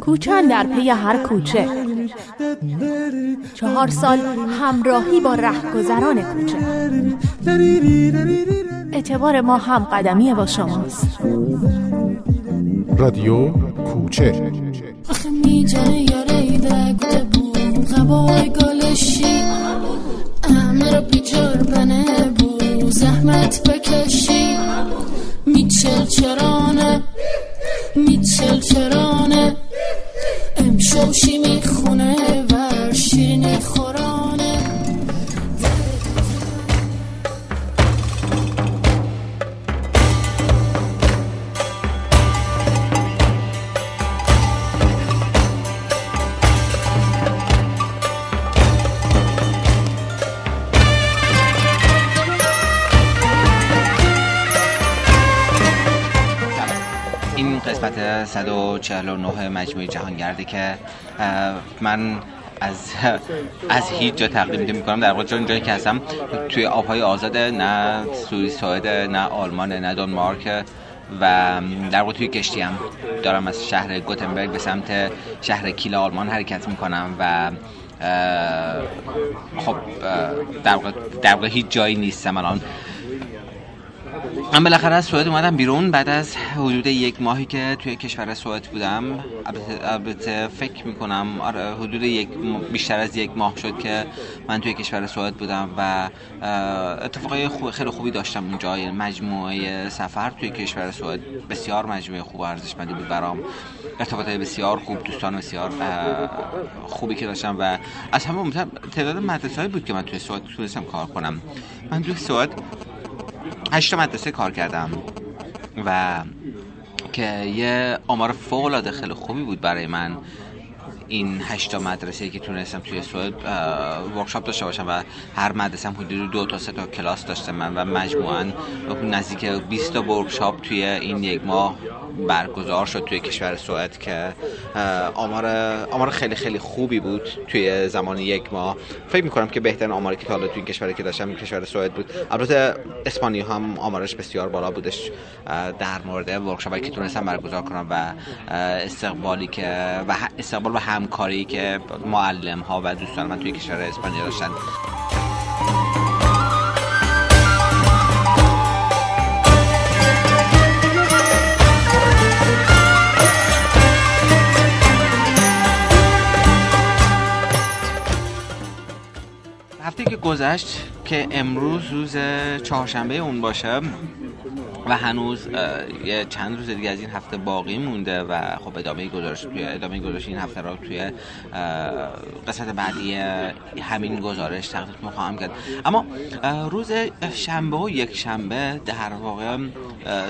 کوچن در پی هر کوچه. چهار سال همراهی با رهگذران کوچه. اعتبار ما هم قدمیه با شماست. رادیو کوچه. زحمت بکشی. میچل چرانه میچل چرانه امشوشی می‌خونه؟ قسمت 149 مجموعه جهانگرده که من از از هیچ جا تقدیم نمی کنم در واقع چون جایی که هستم توی آبهای آزاد نه سوئیس سوئد نه آلمان نه دانمارک و در واقع توی کشتی هم دارم از شهر گوتنبرگ به سمت شهر کیل آلمان حرکت می کنم و خب در واقع در واقع هیچ جایی نیستم الان. من بالاخره از سوئد اومدم بیرون. بعد از حدود یک ماهی که توی کشور سوئد بودم البته- فکر می‌کنم آره حدود یک بیشتر از یک ماه شد که من توی کشور سوئد بودم و اتفاقای خیلی خوبی داشتم اونجا. یعنی مجموعه سفر توی کشور سوئد بسیار مجموعه خوب ارزشمندی بود برام. ارتباطات بسیار خوب دوستان بسیار خوبی که داشتم و از همه مهمتر تعداد مدرسه بود که من توی سوئد تونستم کار کنم. من توی سوئد هشت مدرسه کار کردم و که یه آمار فوق العاده خیلی خوبی بود برای من. این هشتا مدرسه که تونستم توی سوئد ورکشاپ داشته باشم و هر مدرسه حدود دو تا سه تا کلاس داشته من و مجموعا نزدیک 20 تا ورکشاپ توی این یک ماه برگزار شد توی کشور سوئد که آمار آمار خیلی خیلی خوبی بود توی زمان یک ماه. فکر می‌کنم که بهترین آماری که حالا توی این کشوری که داشتم کشور سوئد بود. البته اسپانیا هم آمارش بسیار بالا بودش در مورد ورکشاپی که تونستم برگزار کنم و استقبالی که و استقبال و همکاری که معلم ها و دوستان من توی کشور اسپانیا داشتن. هفته که گذشت که امروز روز چهارشنبه اون باشه و هنوز یه چند روز دیگه از این هفته باقی مونده و خب ادامه گزارش توی ادامه گزارش این هفته رو توی قسمت بعدی همین گزارش تقدیم خواهم کرد. اما روز شنبه و یک شنبه در واقع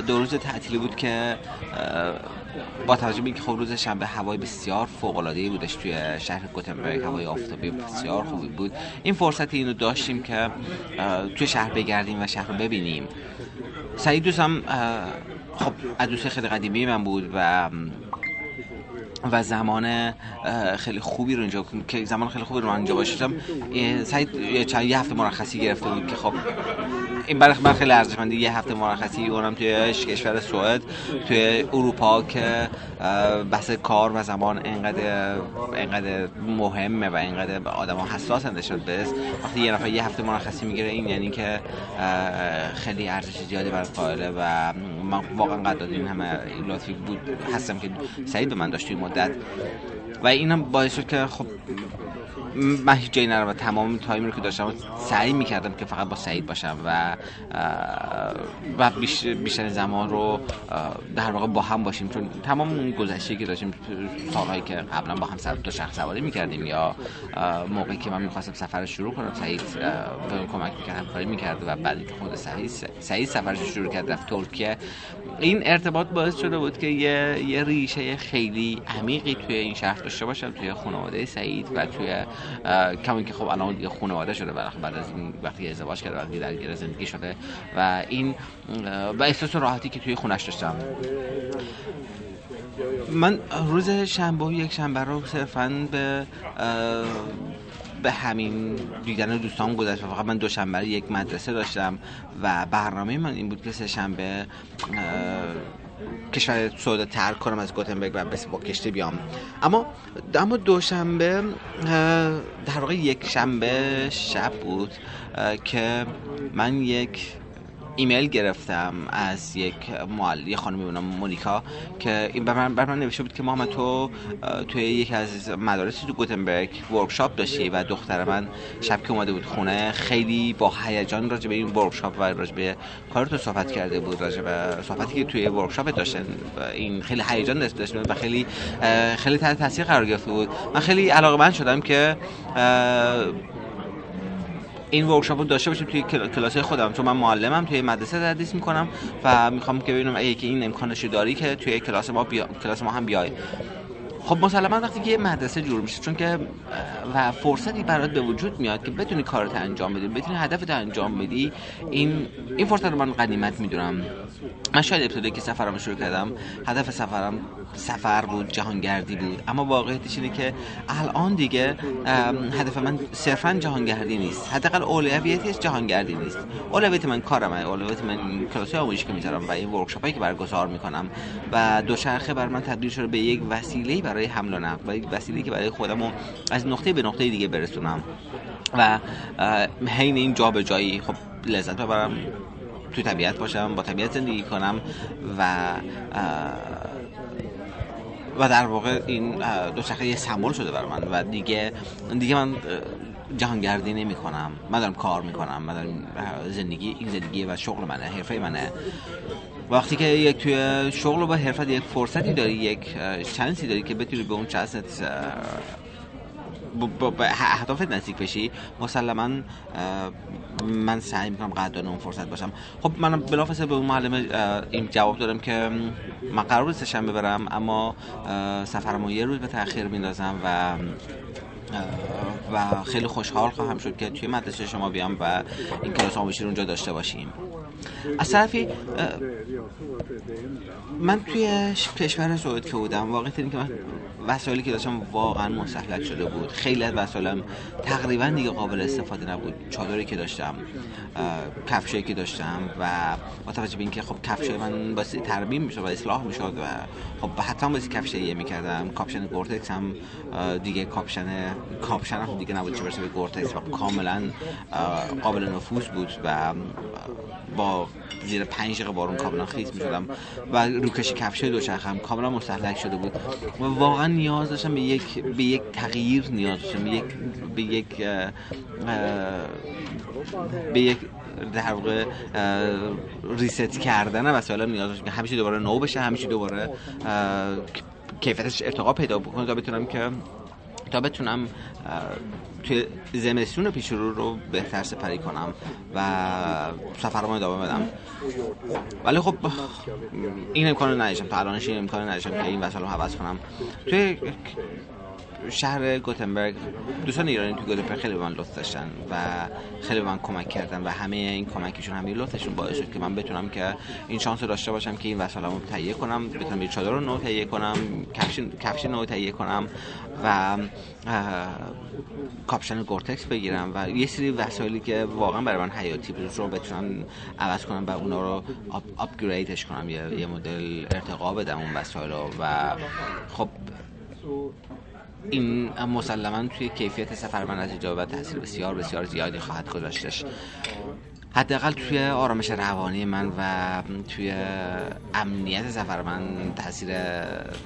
دو روز تعطیلی بود که با توجه به اینکه خب روز شنبه هوای بسیار فوق العاده بودش توی شهر گوتنبرگ هوای آفتابی بسیار خوبی بود. این فرصت اینو داشتیم که توی شهر بگردیم و شهر رو ببینیم. سعید دوستم خب از دوست خیلی قدیمی من بود و و زمان خیلی خوبی رو اینجا که زمان خیلی خوبی رو اینجا باشم سعید یه چند یه هفته مرخصی گرفته بود که خب این برای من خیلی ارزشمنده یه هفته مرخصی اونم توی کشور سوئد توی اروپا که بحث کار و زمان انقدر انقدر مهمه و انقدر ها حساس نشد به وقتی یه نفر یه هفته مرخصی می‌گیره این یعنی که خیلی ارزش زیادی برای قائله و من واقعا قدر این همه لطفی بود هستم که سعید به من داشت مدت. و اینم باعث شد که خب من هیچ جایی نرم و تمام تایمی رو که داشتم سعی می‌کردم که فقط با سعید باشم و و بیش- بیشتر زمان رو در واقع با هم باشیم. چون تمام اون گذشته که داشتیم سالهایی که قبلا با هم سر دو شخص سواری می‌کردیم یا موقعی که من می‌خواستم سفر رو شروع کنم سعید به کمک می‌کرد همکاری می‌کرد و بعد که خود سعید سعید سفرش رو شروع کرد رفت ترکیه. این ارتباط باعث شده بود که یه, یه ریشه خیلی عمیقی توی این شهر داشته باشم توی خانواده سعید و توی کما که خب الان دیگه خانواده شده بعد از این وقتی ازدواج کرده وقتی درگیر زندگی شده و این و احساس راحتی که توی خونش داشتم. من روز شنبه و یک شنبه رو صرفا به به همین دیدن دوستان گذشت. فقط من دوشنبه یک مدرسه داشتم و برنامه من این بود که سه شنبه کشور سودا ترک کنم از گوتنبرگ و با کشتی بیام. اما اما دوشنبه در واقع یک شنبه شب بود که من یک ایمیل گرفتم از یک معلم خانمی به مونیکا که این بر من, بر من نوشته بود که محمد تو توی یکی از مدارس تو گوتنبرگ workshop داشتی و دختر من شب که اومده بود خونه خیلی با هیجان راجع به این workshop و راجع به کار تو صحبت کرده بود راجع به صحبتی که توی workshop داشتن این خیلی هیجان داشت و خیلی خیلی تحت تاثیر قرار گرفته بود. من خیلی علاقه شدم که این ورکشاپ رو داشته باشیم توی کلاس خودم. چون من معلمم توی مدرسه تدریس می‌کنم و می‌خوام که ببینم اگه این امکانش داری که توی کلاس ما بیا... کلاس ما هم بیای. خب مسلما وقتی که یه مدرسه جور میشه چون که و فرصتی برات به وجود میاد که بتونی کارت انجام بدی بتونی هدفت انجام بدی این این فرصت رو من قدیمت می‌دونم. من شاید ابتدایی که سفرم شروع کردم هدف سفرم سفر بود جهانگردی بود. اما واقعیتش اینه که الان دیگه هدف من صرفا جهانگردی نیست. حداقل اولویتش جهانگردی نیست. اولویت من کارم اولویت من کلاس آموزشی که می‌ذارم و این ورکشاپایی که برگزار می‌کنم. و دوچرخه بر من تبدیل شده به یک وسیله برای حمل و نقل و وسیله که برای خودم از نقطه به نقطه دیگه برسونم. و حین این جابجایی خب لذت ببرم توی طبیعت باشم با طبیعت زندگی کنم و و در واقع این دو یه سمبل شده بر من و دیگه دیگه من جهانگردی نمی کنم من دارم کار می‌کنم من دارم زندگی این زندگی و شغل منه حرفه منه. وقتی که یک توی شغل و با حرفت یک فرصتی داری یک چانسی داری که بتونی به اون چانست به اهدافت نزدیک بشی مسلما من سعی می‌کنم قدردان اون فرصت باشم. خب من بلافاصله به اون معلم این جواب دادم که من قرار سشنبه برم اما سفرمو یه روز به تاخیر میندازم و و خیلی خوشحال خواهم شد که توی مدرسه شما بیام و این کلاس آموزشی رو اونجا داشته باشیم. از طرفی من توی کشور سعود که بودم واقعی که من وسایلی که داشتم واقعا شده بود. خیلی از وسایلم تقریبا دیگه قابل استفاده نبود. چادری که داشتم کفشی که داشتم و با توجه به اینکه خب کفش من باید ترمیم می‌شد و اصلاح می‌شد و خب حتی باید کفشی می‌کردم. کاپشن Gore-Tex هم دیگه کاپشن کاپشن هم دیگه نبود چه برسه به Gore-Tex و کاملا قابل نفوذ بود و با زیر پنج دقیقه بارون کاملا خیس می شدم و روکش کفشه دوچرخم کاملا مستحلک شده بود و واقعا نیاز داشتم به یک به یک تغییر نیاز داشتم به یک به یک به یک در واقع ریست کردن وسایل نیاز داشتم همیشه دوباره نو بشه همیشه دوباره کیفیتش ارتقا پیدا بکنه تا بتونم که تا بتونم توی زمستون پیش رو رو بهتر سپری کنم و سفرمو ادامه بدم. ولی خب این امکان رو نداشتم. تا الانش این امکان نداشتم که این وسایل رو حوض کنم. توی شهر گوتنبرگ دوستان ایرانی تو گوتنبرگ خیلی به من لطف داشتن و خیلی به من کمک کردن و همه این کمکشون همه لطفشون باعث شد که من بتونم که این شانس رو داشته باشم که این وسایلمو تهیه کنم بتونم یه چادر رو نو تهیه کنم کفش نو تهیه کنم و کاپشن Gore-Tex بگیرم و یه سری وسایلی که واقعا برای من حیاتی بود رو بتونم عوض کنم و اونا رو upgrade ش کنم یه, یه مدل ارتقا بدم اون وسایل رو و خب این مسلما توی کیفیت سفر من از و تاثیر بسیار بسیار زیادی خواهد گذاشتش. حداقل توی آرامش روانی من و توی امنیت سفر من تاثیر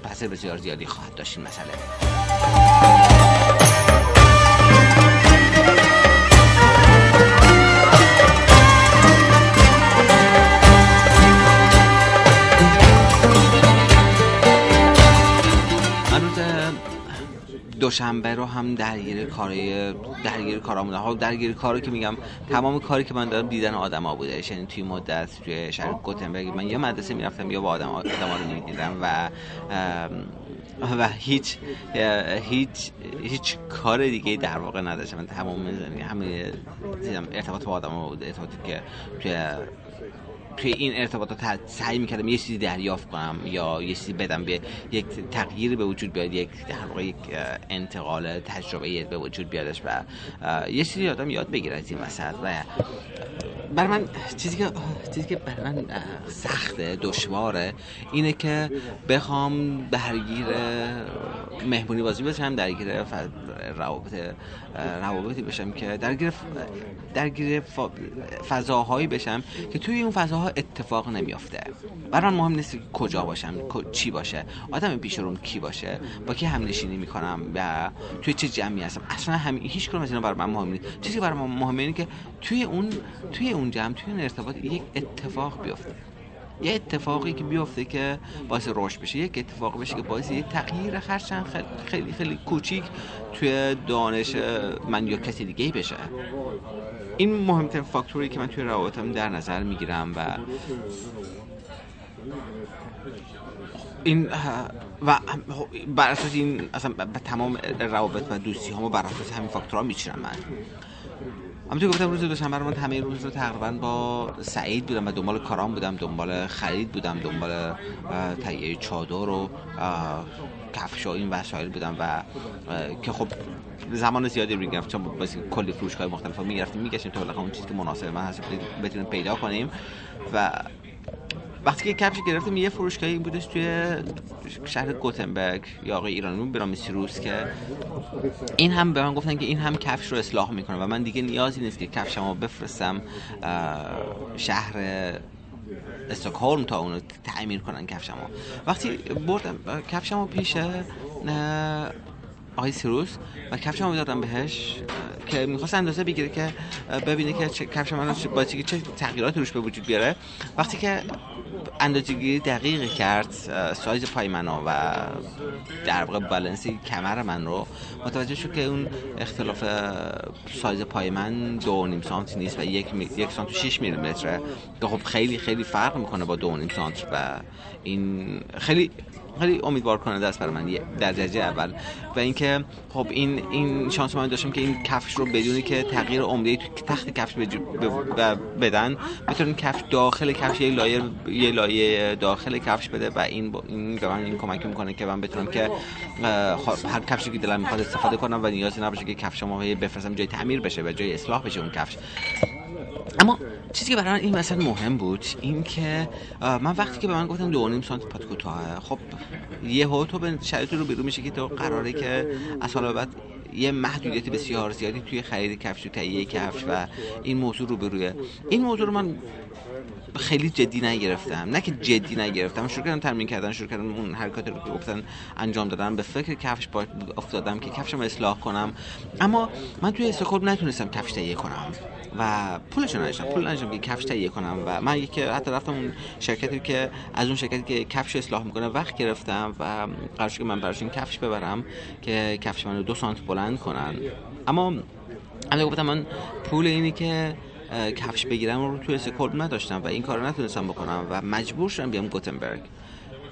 تاثیر بسیار زیادی خواهد داشت این مسئله. دوشنبه رو هم درگیر کارای درگیر کارامون ها درگیر کاری که میگم تمام کاری که من دارم دیدن آدما بوده. یعنی توی مدت توی شهر گوتنبرگ من یا مدرسه می‌رفتم یا با آدم آدما رو می‌دیدم و و هیچ هیچ هیچ کار دیگه در واقع نداشتم. من تمام همه ارتباط با آدم بوده. ارتباطی که توی توی این ارتباطات سعی می‌کردم یه چیزی دریافت کنم یا یه چیزی بدم به یک تغییری به وجود بیاد یک در واقع یک انتقال تجربه به وجود بیادش و یه چیزی آدم یاد بگیره از این وسط و بر من چیزی که چیزی که بر من سخته دشواره اینه که بخوام درگیر مهمونی بازی بشم درگیر روابط روابطی بشم که درگیر درگیر فضاهایی بشم که توی اون فضاها اتفاق نمیافته. برای من مهم نیست کجا باشم چی باشه. آدم پیش روم کی باشه؟ با کی هم نشینی می‌کنم؟ و توی چه جمعی هستم؟ اصلا همین هیچ کدوم از اینا برای من مهم نیست. چیزی برای من مهمه اینه که توی اون توی اون جمع توی اون ارتباط یک اتفاق بیفته. یه اتفاقی که بیفته که باعث رشد بشه یک اتفاق بشه که باعث یک تغییر خرچن خیلی خیلی کوچیک توی دانش من یا کسی دیگه بشه. این مهمترین فاکتوری که من توی روابطم در نظر می‌گیرم و این و بر اساس این اصلا به تمام روابط و دوستی همو بر اساس همین فاکتورها میچینم من. همونطور گفتم روز دوشنبه رو من همه روز رو تقریبا با سعید بودم و دنبال کارام بودم دنبال خرید بودم دنبال تهیه چادر و کفش و این وسایل بودم و که خب زمان زیادی رو گرفت چون بس کلی فروشگاه مختلف رو می‌گرفتیم میگشتیم تا اون چیزی که مناسب من هست بتونیم پیدا کنیم. و وقتی که کفش گرفتیم یه فروشگاهی بودش توی شهر گوتنبرگ یا آقای ایرانی برامی سیروس که این هم به من گفتن که این هم کفش رو اصلاح می‌کنه و من دیگه نیازی نیست که کفشمو بفرستم شهر استکهلم تا اونو تعمیر کنن کفشمو. وقتی بردم کفشمو پیش آقای سیروس و کفش رو دادم بهش که می‌خواست اندازه بگیره که ببینه که کفش من با چه تغییرات روش به وجود بیاره. وقتی که اندازه گیری دقیق کرد سایز پای منو و در واقع بالانسی کمر من رو متوجه شد که اون اختلاف سایز پای من دو نیم سانتی نیست و یک, یک سانت و شیش میلیمتره. که خب خیلی خیلی فرق می‌کنه با دو نیم سانت و این خیلی خیلی امیدوار کننده است برای من در درجه اول. و اینکه خب این این شانس من داشتم که این کفش رو بدونی که تغییر عمده تو تخت کفش بدن بتونن کفش داخل کفش یه لایه یه لایه داخل کفش بده و این این به من این کمک می‌کنه که من بتونم که هر کفشی که دلم می‌خواد استفاده کنم و نیازی نباشه که کفشمو بفرستم جای تعمیر بشه و جای اصلاح بشه اون کفش. اما چیزی که برای این مثلا مهم بود این که من وقتی که به من گفتن دو نیم سانت پات کوتاه خب یه ها تو به شرایط رو بیرون میشه که تو قراره که از حالا بعد یه محدودیت بسیار زیادی توی خرید کفش و تهیه کفش و این موضوع رو بروی این موضوع رو من خیلی جدی نگرفتم. نه که جدی نگرفتم شروع کردم تمرین کردن شروع کردم اون حرکات رو که گفتن انجام دادم. به فکر کفش با افتادم که کفشم اصلاح کنم. اما من توی استکهلم نتونستم کفش تهیه کنم و پولش نداشتم. پول نداشتم که کفش تهیه کنم و من یکی حتی رفتم اون شرکتی که از اون شرکتی که کفش اصلاح می‌کنه وقت گرفتم و قرار که من براشون کفش ببرم که کفش منو دو سانت بلند کنن. اما اما گفتم من پول اینی که کفش بگیرم رو توی استکهلم نداشتم و این کار رو نتونستم بکنم و مجبور شدم بیام گوتنبرگ.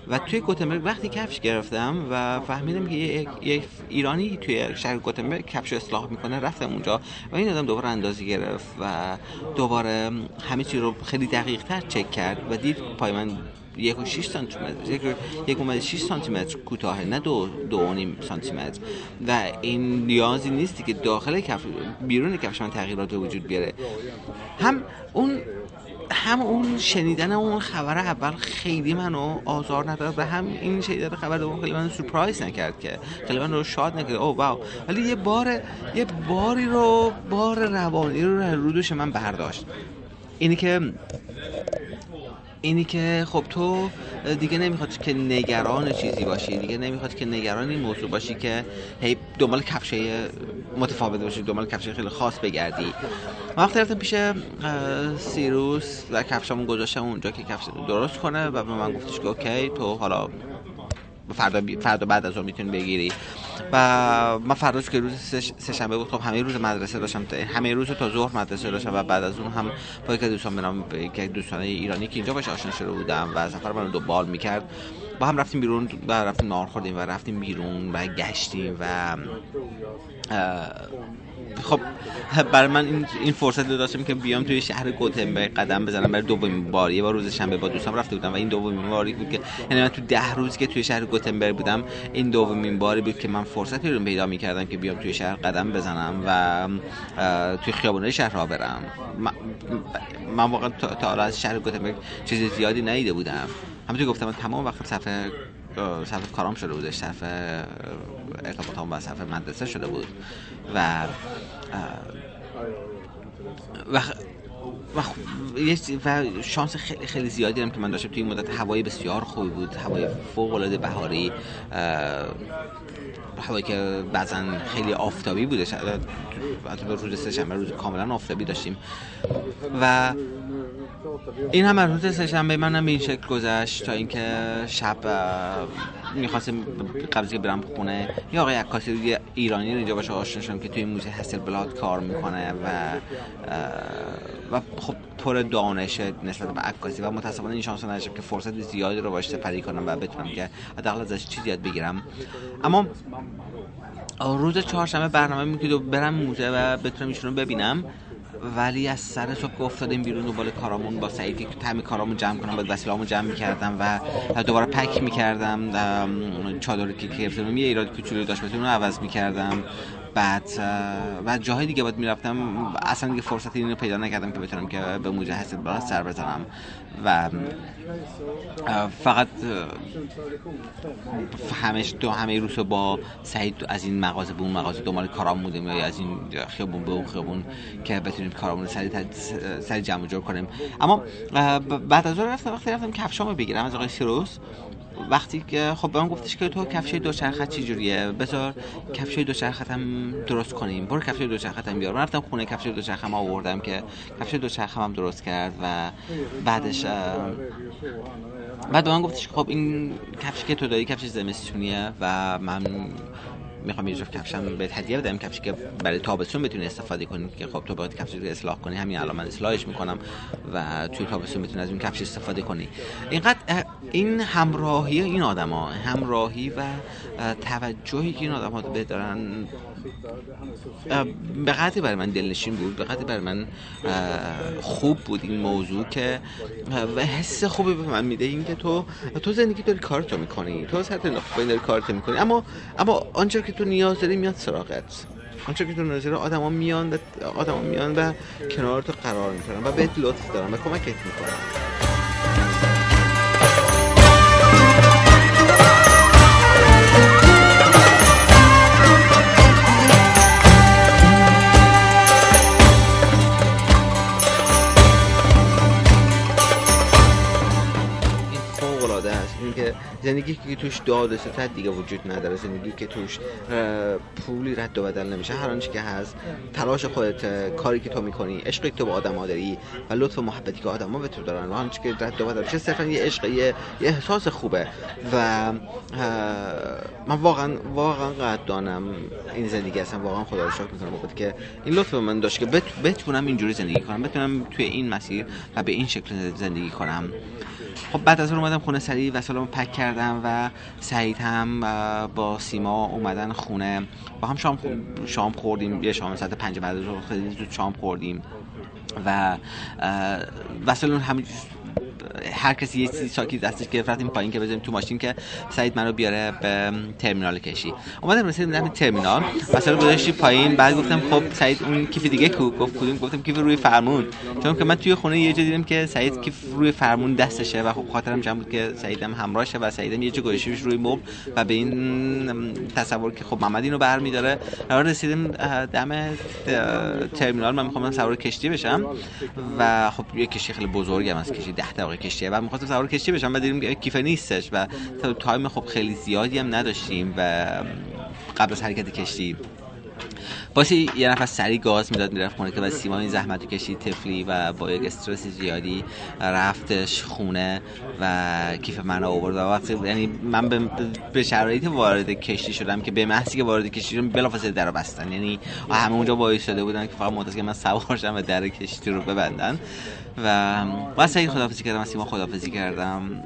و توی گوتنبرگ وقتی کفش گرفتم و فهمیدم که یک ایرانی توی شهر گوتنبرگ کفش اصلاح می‌کنه رفتم اونجا و این آدم دوباره اندازی گرفت و دوباره همه چی رو خیلی دقیق تر چک کرد و دید پای من یک و شیش سانتی متر یک یک اومده شیش سانتی متر کوتاه نه دو دو نیم سانتی متر و این نیازی نیستی که داخل کف بیرون کفش من تغییرات وجود بیاره. هم اون هم اون شنیدن اون خبر اول خیلی منو آزار نداد و هم این شنیدن خبر دوم خیلی منو سورپرایز نکرد که خیلی منو شاد نکرد. او واو. ولی یه بار یه باری رو بار روانی رو رو دوش من برداشت. اینی که اینی که خب تو دیگه نمی‌خواد که نگران چیزی باشی دیگه نمی‌خواد که نگران این موضوع باشی که هی دنبال کفشه متفاوت باشی دنبال کفشه خیلی خاص بگردی. وقتی رفتم پیش سیروس و کفشمون گذاشتم اونجا که کفش درست کنه و به من گفتش که اوکی تو حالا فردا, فردا بعد از اون می‌تونی بگیری. و من فرداش که روز سه شنبه بود خب همه روز مدرسه داشتم. همه روز تا ظهر مدرسه داشتم و بعد از اون هم با یک دوستان بنام که دوستان ایرانی که اینجا باش آشنا شده بودم و سفر دو بال می‌کرد. با هم رفتیم بیرون و رفتیم نار خوردیم و رفتیم بیرون و گشتیم و خب برای من این, این فرصت رو داشتم که بیام توی شهر گوتنبرگ قدم بزنم برای دومین بار. یه بار روز شنبه با دوستم رفته بودم و این دومین باری بود که یعنی من تو ده روز که توی شهر گوتنبرگ بودم این دومین باری بود که من فرصتی رو پیدا می‌کردم که بیام توی شهر قدم بزنم و توی خیابونه شهر را برم من واقعا تا از شهر گوتنبرگ چیز زیادی ندیده بودم. همونطور گفتم من تمام وقت صفحه صرف کارام شده بودش صرف ارتباطام و صرف مدرسه شده بود. و و و, و شانس خیلی خیلی زیادی هم که من داشتم. توی مدت هوای بسیار خوبی بود هوای فوق العاده بهاری هوایی که بعضا خیلی آفتابی به روز سهشنبه روز کاملا آفتابی داشتیم. و این هم روز سهشنبه منم به این شکل گذشت تا اینکه شب می‌خواستم قبل که برم خونه. یا آقای عکاسی ایرانی اینجا باشه آشنا شدم که توی موزه هستل بلاد کار می‌کنه و و خب پر دانش نسبت به عکاسی و متاسفانه این شانس نداشتم که فرصت زیادی رو باش سپری کنم و بتونم که حداقل ازش چیزی یاد بگیرم. اما روز چهارشنبه برنامه میگه برم موزه و بتونم ایشون ببینم. ولی از سر صبح افتادیم بیرون دنبال کارامون با سعید که تمی کارامون جمع کنم با وسیله‌مو جمع می‌کردم و دوباره پک می‌کردم چادری که گرفتم یه ایراد کوچولو داشت رو عوض می‌کردم. بعد و جاهای دیگه باید می‌رفتم. اصلا دیگه فرصت اینو پیدا نکردم که بتونم که به موجه بالا سر بزنم. و فقط همش دو همه روز با سعید از این مغازه به اون مغازه دنبال کارام بودیم یا از این خیابون به اون خیابون که بتونیم کارامون رو سری جمع جور کنیم. اما بعد از اون رفتم وقتی رفتم کفشامو بگیرم از آقای سیروس وقتی که خب به من گفتش که تو کفش دوچرخه چی جوریه بذار کفش دوچرخه هم درست کنیم. برو کفش دوچرخه هم بیار. من رفتم خونه کفش دوچرخه هم آوردم که کفش دوچرخه هم درست کرد و بعدش بعد به من گفتش خب این کفش که تو داری کفش زمستونیه و من می‌خوام یه جفت کفشم به هدیه بدم کفشی که برای تابستون بتونی استفاده کنی که خب تو باید کفش رو اصلاح کنی. همین الان من اصلاحش می‌کنم و توی تابستون بتونی از این کفش استفاده کنی. اینقدر این همراهی این آدما همراهی و توجهی که این آدما دارن به قدری برای من دلنشین بود به قدری برای من خوب بود این موضوع که و حس خوبی به من میده این که تو تو زندگی داری کارتو می‌کنی تو سطح نخبه داری کارتو می‌کنی اما اما آنچه که تو نیاز داری میاد سراغت آنچه که تو نیاز داری آدما میان آدما میان و کنار تو قرار می‌کنن و بهت لطف دارن و کمکت می‌کنن. زندگی که توش داد و دیگه وجود نداره زندگی که توش پولی رد و بدل نمیشه. هر آنچه که هست تلاش خودت کاری که تو می‌کنی عشقی تو به آدم داری و لطف و محبتی که آدما به تو دارن و آنچه که رد و بدل میشه صرفا یه عشق یه, احساس خوبه. و من واقعا واقعا قدردانم این زندگی هستم واقعا خدا رو شکر می‌کنم بابت که این لطف من داشت که بتونم اینجوری زندگی کنم بتونم توی این مسیر و به این شکل زندگی کنم. خب بعد از اون اومدم خونه سریع وسایلمو پک کردم و سعید هم با سیما اومدن خونه. با هم شام شام خوردیم. یه شام ساعت پنج بعد از خیلی زود شام خوردیم. و وسایل همین هر کسی یه چیزی ساکی دستش گرفت رفتیم پایین که بزنیم تو ماشین که سعید منو بیاره به ترمینال کشی. اومدم رسیدیم در ترمینال. مثلا گذاشتی پایین. بعد گفتم خب سعید اون کیف دیگه کو؟ گفت کدوم؟ گفتم کیف روی فرمون. چون که من توی خونه یه جا دیدم که سعید کیف روی فرمون دستشه و خب خاطرم جمع بود که سعیدم همراهشه و سعیدم یه جا گذاشتیش روی مبل و به این تصور که خب محمد اینو برمیداره قرار رسیدیم دم ترمینال. من می‌خوام سوار کشتی بشم. و خب یه کشتی خیلی بزرگم از کشتی. 10 دقیقه کشتیه و می‌خواستم سوار کشتی بشم و دیدیم کیفه نیستش و تایم خب خیلی زیادی هم نداشتیم و قبل از حرکت کشتی باشه یه نفر سری گاز می‌داد می‌رفت خونه که و سیما این زحمت کشید تفلی و با یک استرس زیادی رفتش خونه و کیف من آورد. وقتی یعنی من به, به شرایط وارد کشتی شدم که به محضی که وارد کشتی شدم بلافاصله در بستن. یعنی همه اونجا وایساده بودن که فقط منتظر که من سوار شم و در کشتی رو ببندن. و سعید خدافزی کردم سیما خدافزی کردم.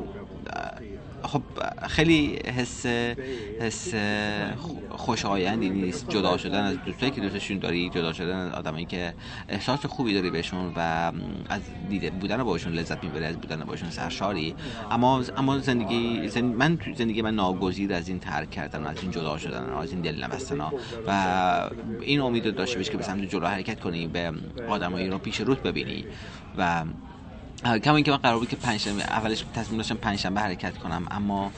خب خیلی حس حس خوشایندی نیست جدا شدن از دوستایی که دوستشون داری جدا شدن از آدمایی که احساس خوبی داری بهشون و از دیده بودن باشون لذت می‌بری از بودن باشون سرشاری. اما اما زندگی من زندگی من ناگزیر از این ترک کردن از این جدا شدن از این دل نبستن و این امید داشته باشی که به سمت جلو حرکت کنی به آدمایی رو پیش روت ببینی. و کما اینکه من قرار بود که پنجشنبه اولش تصمیم داشتم پنجشنبه حرکت کنم اما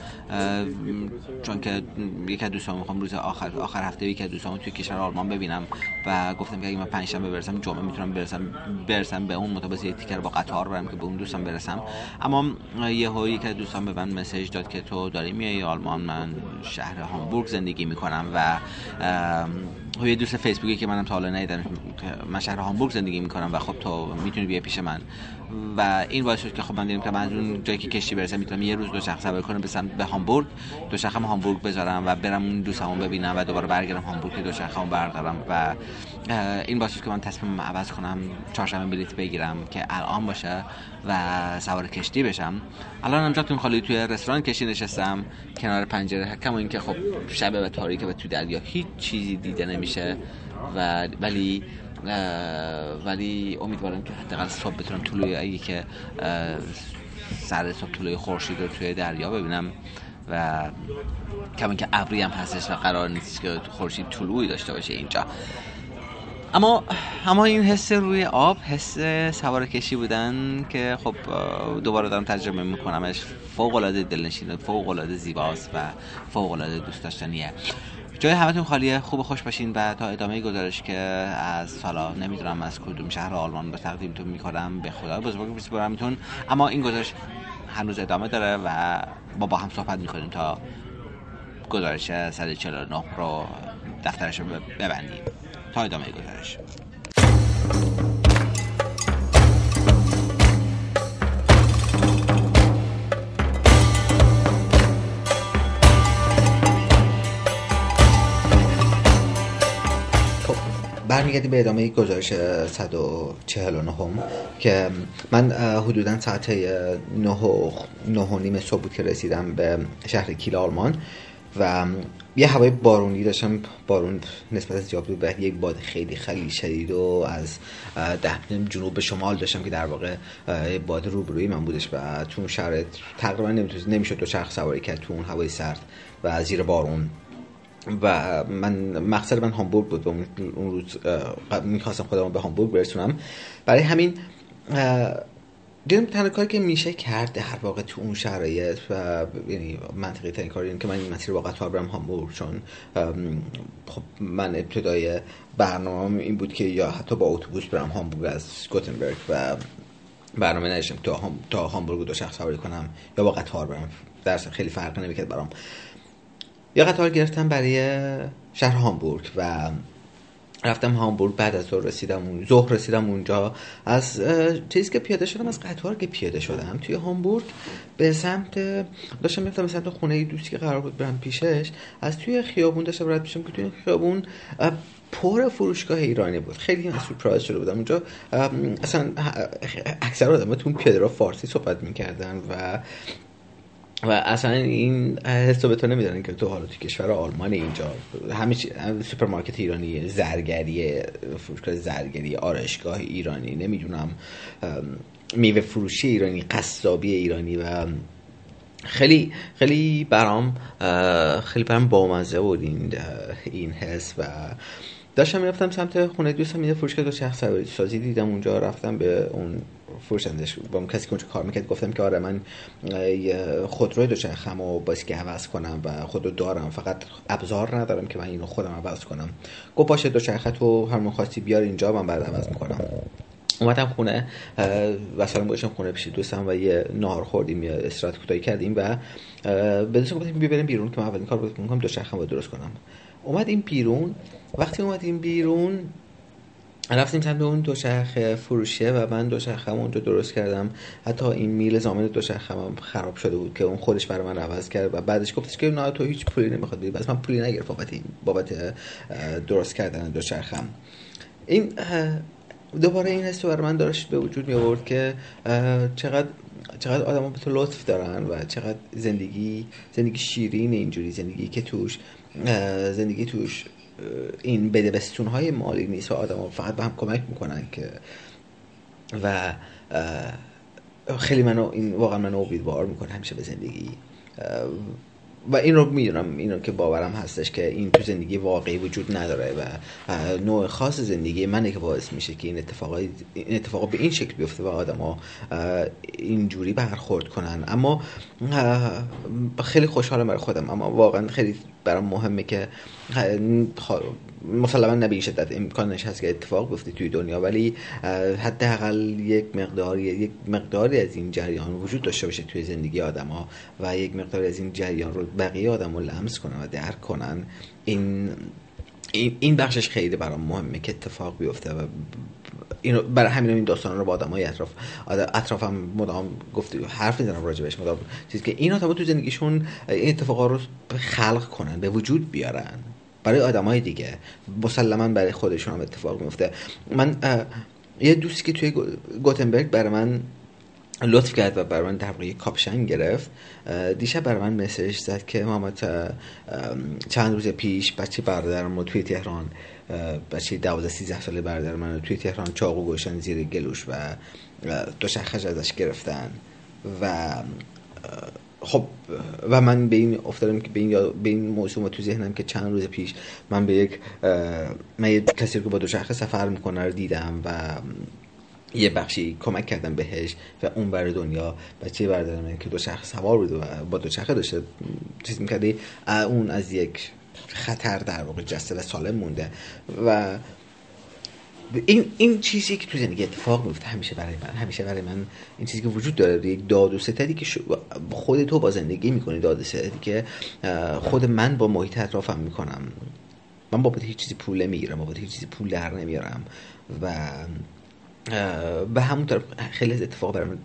چون که یک از دوستان می‌خوام روز آخر آخر هفته یک از دوستان توی کشور آلمان ببینم و گفتم که اگه من پنجشنبه برسم جمعه می‌تونم برسم برسم به اون مطابق یک تیکر با قطار برم که به اون دوستم برسم. اما یه یک از دوستان به من مسیج داد که تو داری میای آلمان من شهر هامبورگ زندگی می‌کنم و یه دوست فیسبوکی که منم تا حالا ندیدم من شهر هامبورگ زندگی می‌کنم و خب تو می‌تونی بیا پیش من. و این باعث شد که خب من دیدم که من اون جایی که کشتی برسم می‌تونم یه روز دو شخص سوار کنم به به هامبورگ. دو شخصم هامبورگ بذارم و برم اون دوستمو ببینم و دوباره برگردم هامبورگ که دو شخصمو بردارم و این باعث شد که من تصمیم عوض کنم چهارشنبه بلیط بگیرم که الان باشه و سوار کشتی بشم. الان هم جاتون خالی توی رستوران کشتی نشستم کنار پنجره کما اینکه خب شب و تاریکه و تو دریا هیچ چیزی دیده نمیشه و ولی ولی امیدوارم که حداقل صبح بتونم طلوع اگه که سر صبح طلوع خورشید رو توی دریا ببینم و کما که ابری هم هستش و قرار نیست که خورشید طلوعی داشته باشه اینجا. اما اما این حس روی آب حس سوار کشی بودن که خب دوباره دارم تجربه میکنمش. فوق العاده دلنشین فوق العاده زیباست و فوق العاده دوست داشتنیه. جای همتون خالیه خوب خوش باشین و تا ادامه گزارش که از سالا نمی‌دونم از کدوم شهر آلمان به تقدیمتون می‌کنم به خدا بزرگ میسپارمتون اما این گزارش هنوز ادامه داره و با با هم صحبت می‌کنیم تا گزارش 149 رو دفترش رو ببندیم. تا ادامه گزارش. برمیگردیم به ادامه گزارش 149 هم که من حدودا ساعت 9 و نیم صبح بود که رسیدم به شهر کیل آلمان و یه هوای بارونی داشتم بارون نسبت زیاد بود و یک باد خیلی خیلی شدید و از ده جنوب به شمال داشتم که در واقع باد روبروی من بودش و تو اون شرایط تقریبا نمی‌شد دو چرخ سواری کرد تو اون هوای سرد و زیر بارون. و من مقصد من هامبورگ بود و اون روز می‌خواستم خودم به هامبورگ برسونم. برای همین دیدم تنها کاری که میشه کرد در واقع تو اون شرایط و یعنی منطقی ترین کاری که من این مسیر با قطار برم هامبورگ چون خب من ابتدای برنامه این بود که یا حتی با اتوبوس برم هامبورگ از گوتنبرگ و برنامه نداشتم تا, هم... تا هامبورگ دو شخص سواری کنم یا با قطار برم. درس خیلی فرق نمی‌کرد برام. یا قطار گرفتم برای شهر هامبورگ و رفتم هامبورگ بعد از ظهر رسیدم اون ظهر رسیدم اونجا. از چیزی که پیاده شدم از قطار که پیاده شدم توی هامبورگ به سمت داشتم میفتم به سمت خونه دوستی که قرار بود برم پیشش. از توی خیابون داشتم رد میشم که توی خیابون پر فروشگاه ایرانی بود. خیلی من سورپرایز شده بودم. اونجا اصلا اکثر آدم تو پیاده رو فارسی صحبت می‌کردن و و اصلا این حس رو به تو نمی‌دادن که تو حالا تو کشور آلمان اینجا همه سوپرمارکت ایرانی زرگری فروشگاه زرگری آرایشگاه ایرانی نمی‌دونم میوه فروشی ایرانی قصابی ایرانی و خیلی خیلی برام خیلی برام بامزه بود این این حس و داشتم می‌رفتم سمت خونه دوستم یه فروشگاه دو شخص سازی دیدم اونجا رفتم به اون فروشندش با اون کسی که اونجا کار می‌کرد گفتم که آره من خودروی دوچرخم و که عوض کنم و خودرو دارم فقط ابزار ندارم که من اینو خودم عوض کنم. گفت باشه دوچرخه تو همون خواستی بیار اینجا من بعد عوض می‌کنم. اومدم خونه و سلام گذاشتم خونه پیش دوستم و یه نهار خوردیم یه استراحت کوتاهی کردیم و به دوستم گفتیم بریم بیرون که من اولین کار بود می‌کنم دوچرخه رو درست کنم. اومدیم بیرون. وقتی اومدیم بیرون رفتیم سمت اون دوچرخه فروشیه و من دوچرخه اونجا درست کردم. حتی این میل زامن دوچرخه هم خراب شده بود که اون خودش برای من عوض کرد و بعدش گفتش که نه تو هیچ پولی نمی‌خواد بدی. بس من پولی نگرفت بابت بابت درست کردن دوچرخم این دوباره این حس برای من داشت به وجود می آورد که چقدر چقدر آدم به تو لطف دارن و چقدر زندگی زندگی شیرین اینجوری زندگی که توش زندگی توش این بدبستون های مالی نیست و آدم فقط به هم کمک می‌کنن که و خیلی منو این واقعا منو امیدوار می‌کنه همیشه به زندگی. و این رو می‌دونم اینو که باورم هستش که این تو زندگی واقعی وجود نداره و نوع خاص زندگی منه که باعث میشه که این اتفاق این اتفاق به این شکل بیفته و ها اینجوری برخورد کنن. اما خیلی خوشحالم برای خودم. اما واقعا خیلی برام مهمه که مسلما به شدت امکانش هست که اتفاق بیفته توی دنیا ولی حداقل یک مقداری یک مقداری از این جریان وجود داشته باشه توی زندگی آدما و یک مقداری از این جریان رو بقیه آدم رو لمس کنن و درک کنن. این این بخشش خیلی برام مهمه که اتفاق بیفته و اینو برای همین این داستان رو با آدمای اطراف اطرافم مدام گفت حرف می‌زنم راجبش مدام چیزی که این آدما تو زندگیشون این اتفاقا رو خلق کنن به وجود بیارن برای آدمای دیگه. مسلما برای خودشون هم اتفاق میفته من یه دوستی که توی گوتنبرگ برای من لطف کرد و برای من در کاپشن گرفت. دیشب برای من مسیج زد که محمد چند روز پیش بچه برادرم توی تهران بچه 12 13 ساله برادر من توی تهران چاقو گوشن زیر گلوش و دو شخش ازش گرفتن و خب و من به این افتادم که به این, به این موضوع تو ذهنم که چند روز پیش من به یک من یک کسی که با شخص سفر می‌کنه رو دیدم و یه بخشی کمک کردم بهش و اون بر دنیا بچه من که دو شخص سوار بود و با دو شخص داشته چیز می‌کردی اون از یک خطر در واقع جسته و سالم مونده. و این این چیزی که تو زندگی اتفاق میفته همیشه برای من همیشه برای من این چیزی که وجود داره یک داد و ستدی که خود تو با زندگی می‌کنی داد و ستدی که خود من با محیط اطرافم می‌کنم. من بابت هیچ چیزی پول نمی‌گیرم بابت هیچ چیزی پول در نمیارم. و به همون طرف خیلی از اتفاق برای من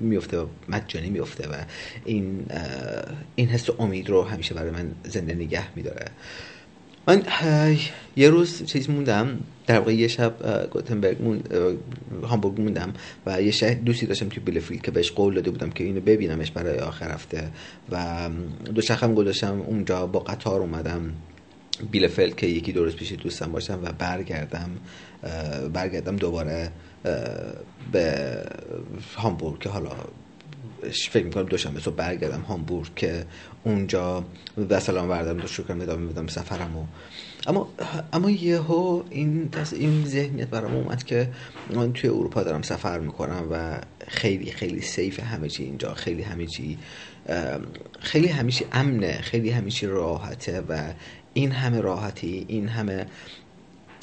میفته و مجانی میفته و این این حس امید رو همیشه برای من زنده نگه میداره. من یه روز چیز موندم در واقع یه شب گوتنبرگ موند هامبورگ موندم و یه شهر دوستی داشتم توی بیلفیلد که بهش قول داده بودم که اینو ببینمش برای آخر هفته و دو شخم گذاشتم اونجا با قطار اومدم بیلفلد که یکی روز پیش دوستم باشم و برگردم. برگردم دوباره به هامبورگ که حالا فکر می‌کنم دوشنبه صبح برگردم هامبورگ که اونجا به سلام بردم دو شکرم ادامه بدم سفرمو اما اما یهو این این ذهنیت برام اومد که من توی اروپا دارم سفر می‌کنم و خیلی خیلی سیف همه چی اینجا خیلی همه چی خیلی همیشه امنه خیلی همیشه راحته و این همه راحتی این همه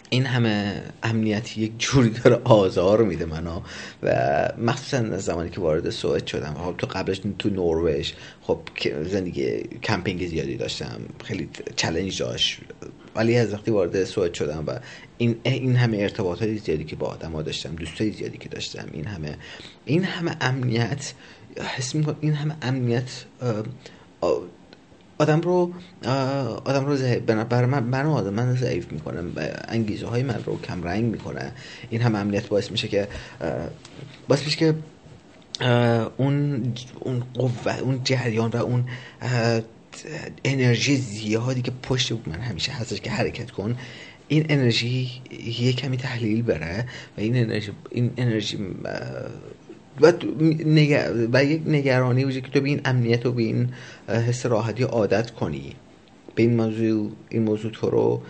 این همه امنیت یک جوری داره آزار میده منو. و مخصوصا زمانی که وارد سوئد شدم. خب تو قبلش تو نروژ خب زندگی کمپینگ زیادی داشتم. خیلی challenge داشت. ولی از وقتی وارد سوئد شدم و این این همه ارتباطات زیادی که با آدما داشتم دوستای زیادی که داشتم این همه این همه امنیت حس می‌کنم این همه امنیت آدم رو آدم رو بر من من آدم من ضعیف می‌کنه. انگیزه های من رو کم رنگ می‌کنه. این هم امنیت باعث میشه که باعث میشه که اون اون قوه اون جریان و اون انرژی زیادی که پشت من همیشه هستش که حرکت کن این انرژی یه کمی تحلیل بره و این انرژی این انرژی و, و یک نگرانی وجود که تو به این امنیت و به این حس راحتی عادت کنی. به این موضوع این موضوع تو رو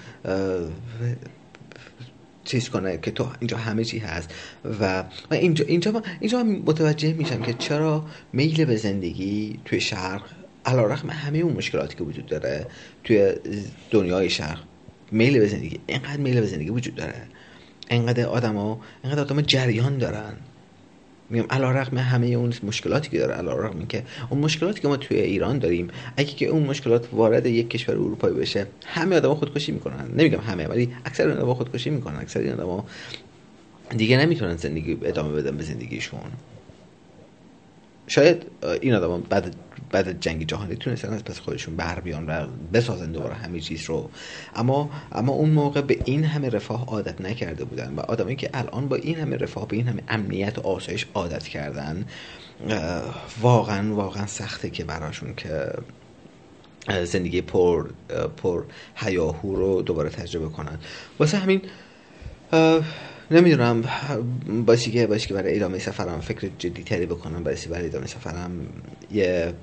چیز کنه که تو اینجا همه چی هست. و اینجا اینجا اینجا متوجه میشم که چرا میل به زندگی توی شرق علا رقم همه اون مشکلاتی که وجود داره توی دنیای شرق میل به زندگی. اینقدر میل به زندگی وجود داره. اینقدر آدم ها اینقدر آدم جریان دارن. میگم علا رقم همه اون مشکلاتی که داره علا رقم که اون مشکلاتی که ما توی ایران داریم اگه که اون مشکلات وارد یک کشور اروپایی بشه همه آدما خودکشی می‌کنن. نمیگم همه ولی اکثر آدما خودکشی می‌کنن. اکثر آدما دیگه نمی‌تونن زندگی ادامه بدن به زندگیشون. شاید این آدم بعد بعد جنگ جهانی تونستن از پس خودشون بر بیان و بسازن دوباره همه چیز رو. اما اما اون موقع به این همه رفاه عادت نکرده بودن و آدمایی که الان با این همه رفاه به این همه امنیت و آسایش عادت کردن واقعا واقعا سخته که براشون که زندگی پر پر هیاهو رو دوباره تجربه کنن. واسه همین نمی‌دونم باشی که باشی که برای ادامه سفرم فکر جدی تری بکنم بایستی برای ادامه سفرم یه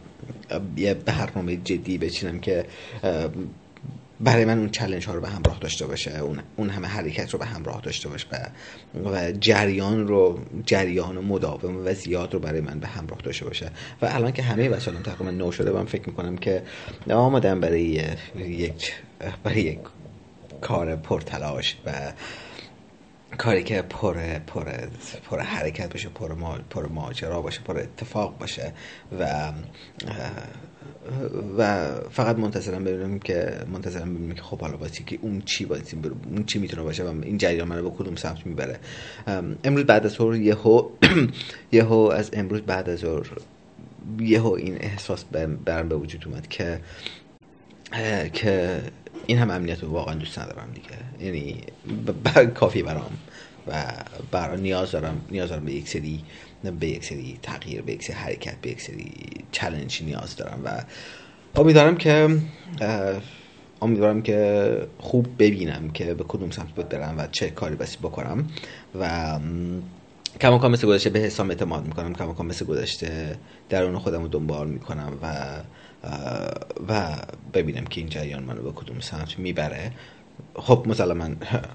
یه برنامه جدی بچینم که برای من اون چلنج ها رو به همراه داشته باشه اون, اون همه حرکت رو به همراه داشته باشه و, و جریان رو جریان و مداوم و زیاد رو برای من به همراه داشته باشه. و الان که همه وسایلم تقریبا نو شده من فکر می‌کنم که آمادم برای یک برای یک کار پرتلاش و کاری که پر پر پر حرکت باشه پر ما پر ماجرا باشه پر اتفاق باشه و و فقط منتظرم ببینم که منتظرم ببینم که خب حالا باسی که اون چی باسی اون چی می‌تونه باشه و این جریان منو به کدوم سمت می‌بره. امروز بعد از ظهر یهو یهو از امروز بعد از ظهر یهو این احساس برم به وجود اومد که که این هم امنیت رو واقعا دوست ندارم دیگه. یعنی کافی برام و برای نیاز دارم نیاز دارم به یک سری به یک سری تغییر به یک سری حرکت به یک سری چلنج نیاز دارم و امیدوارم که امیدوارم که خوب ببینم که به کدوم سمت بود برم و چه کاری بسی بکنم و کماکان مثل گذشته به حسام اعتماد می‌کنم. کماکان مثل گذشته درون خودم رو دنبال می‌کنم و و ببینم که این جریان منو به کدوم سمت می‌بره. خب مسلما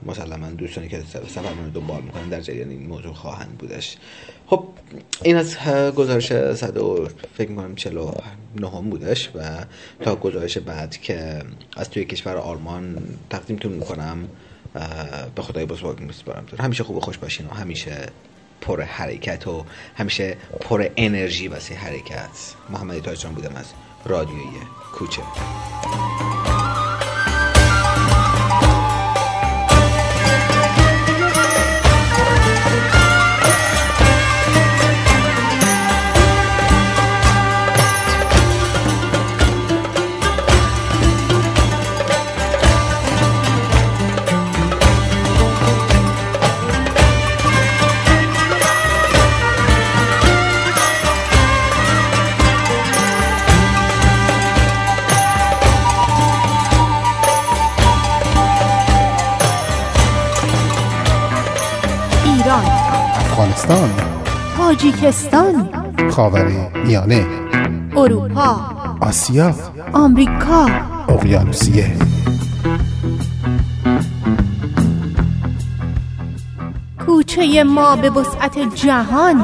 مسلما دوستانی که سفر رو دنبال می‌کنن در جریان این موضوع خواهند بودش. خب این از گزارش صد و فکر می‌کنم چلو نهم بودش و تا گزارش بعد که از توی کشور آلمان تقدیمتون می‌کنم به خدای بزرگ میسپارم همیشه خوب و خوش باشین و همیشه پر حرکت و همیشه پر انرژی واسه حرکت. محمدی تاجران بودم از رادیوی کوچه تاجیکستان خاور میانه. اروپا. آسیا. آمریکا. اقیانوسیه. کوچه ما به وسعت جهان.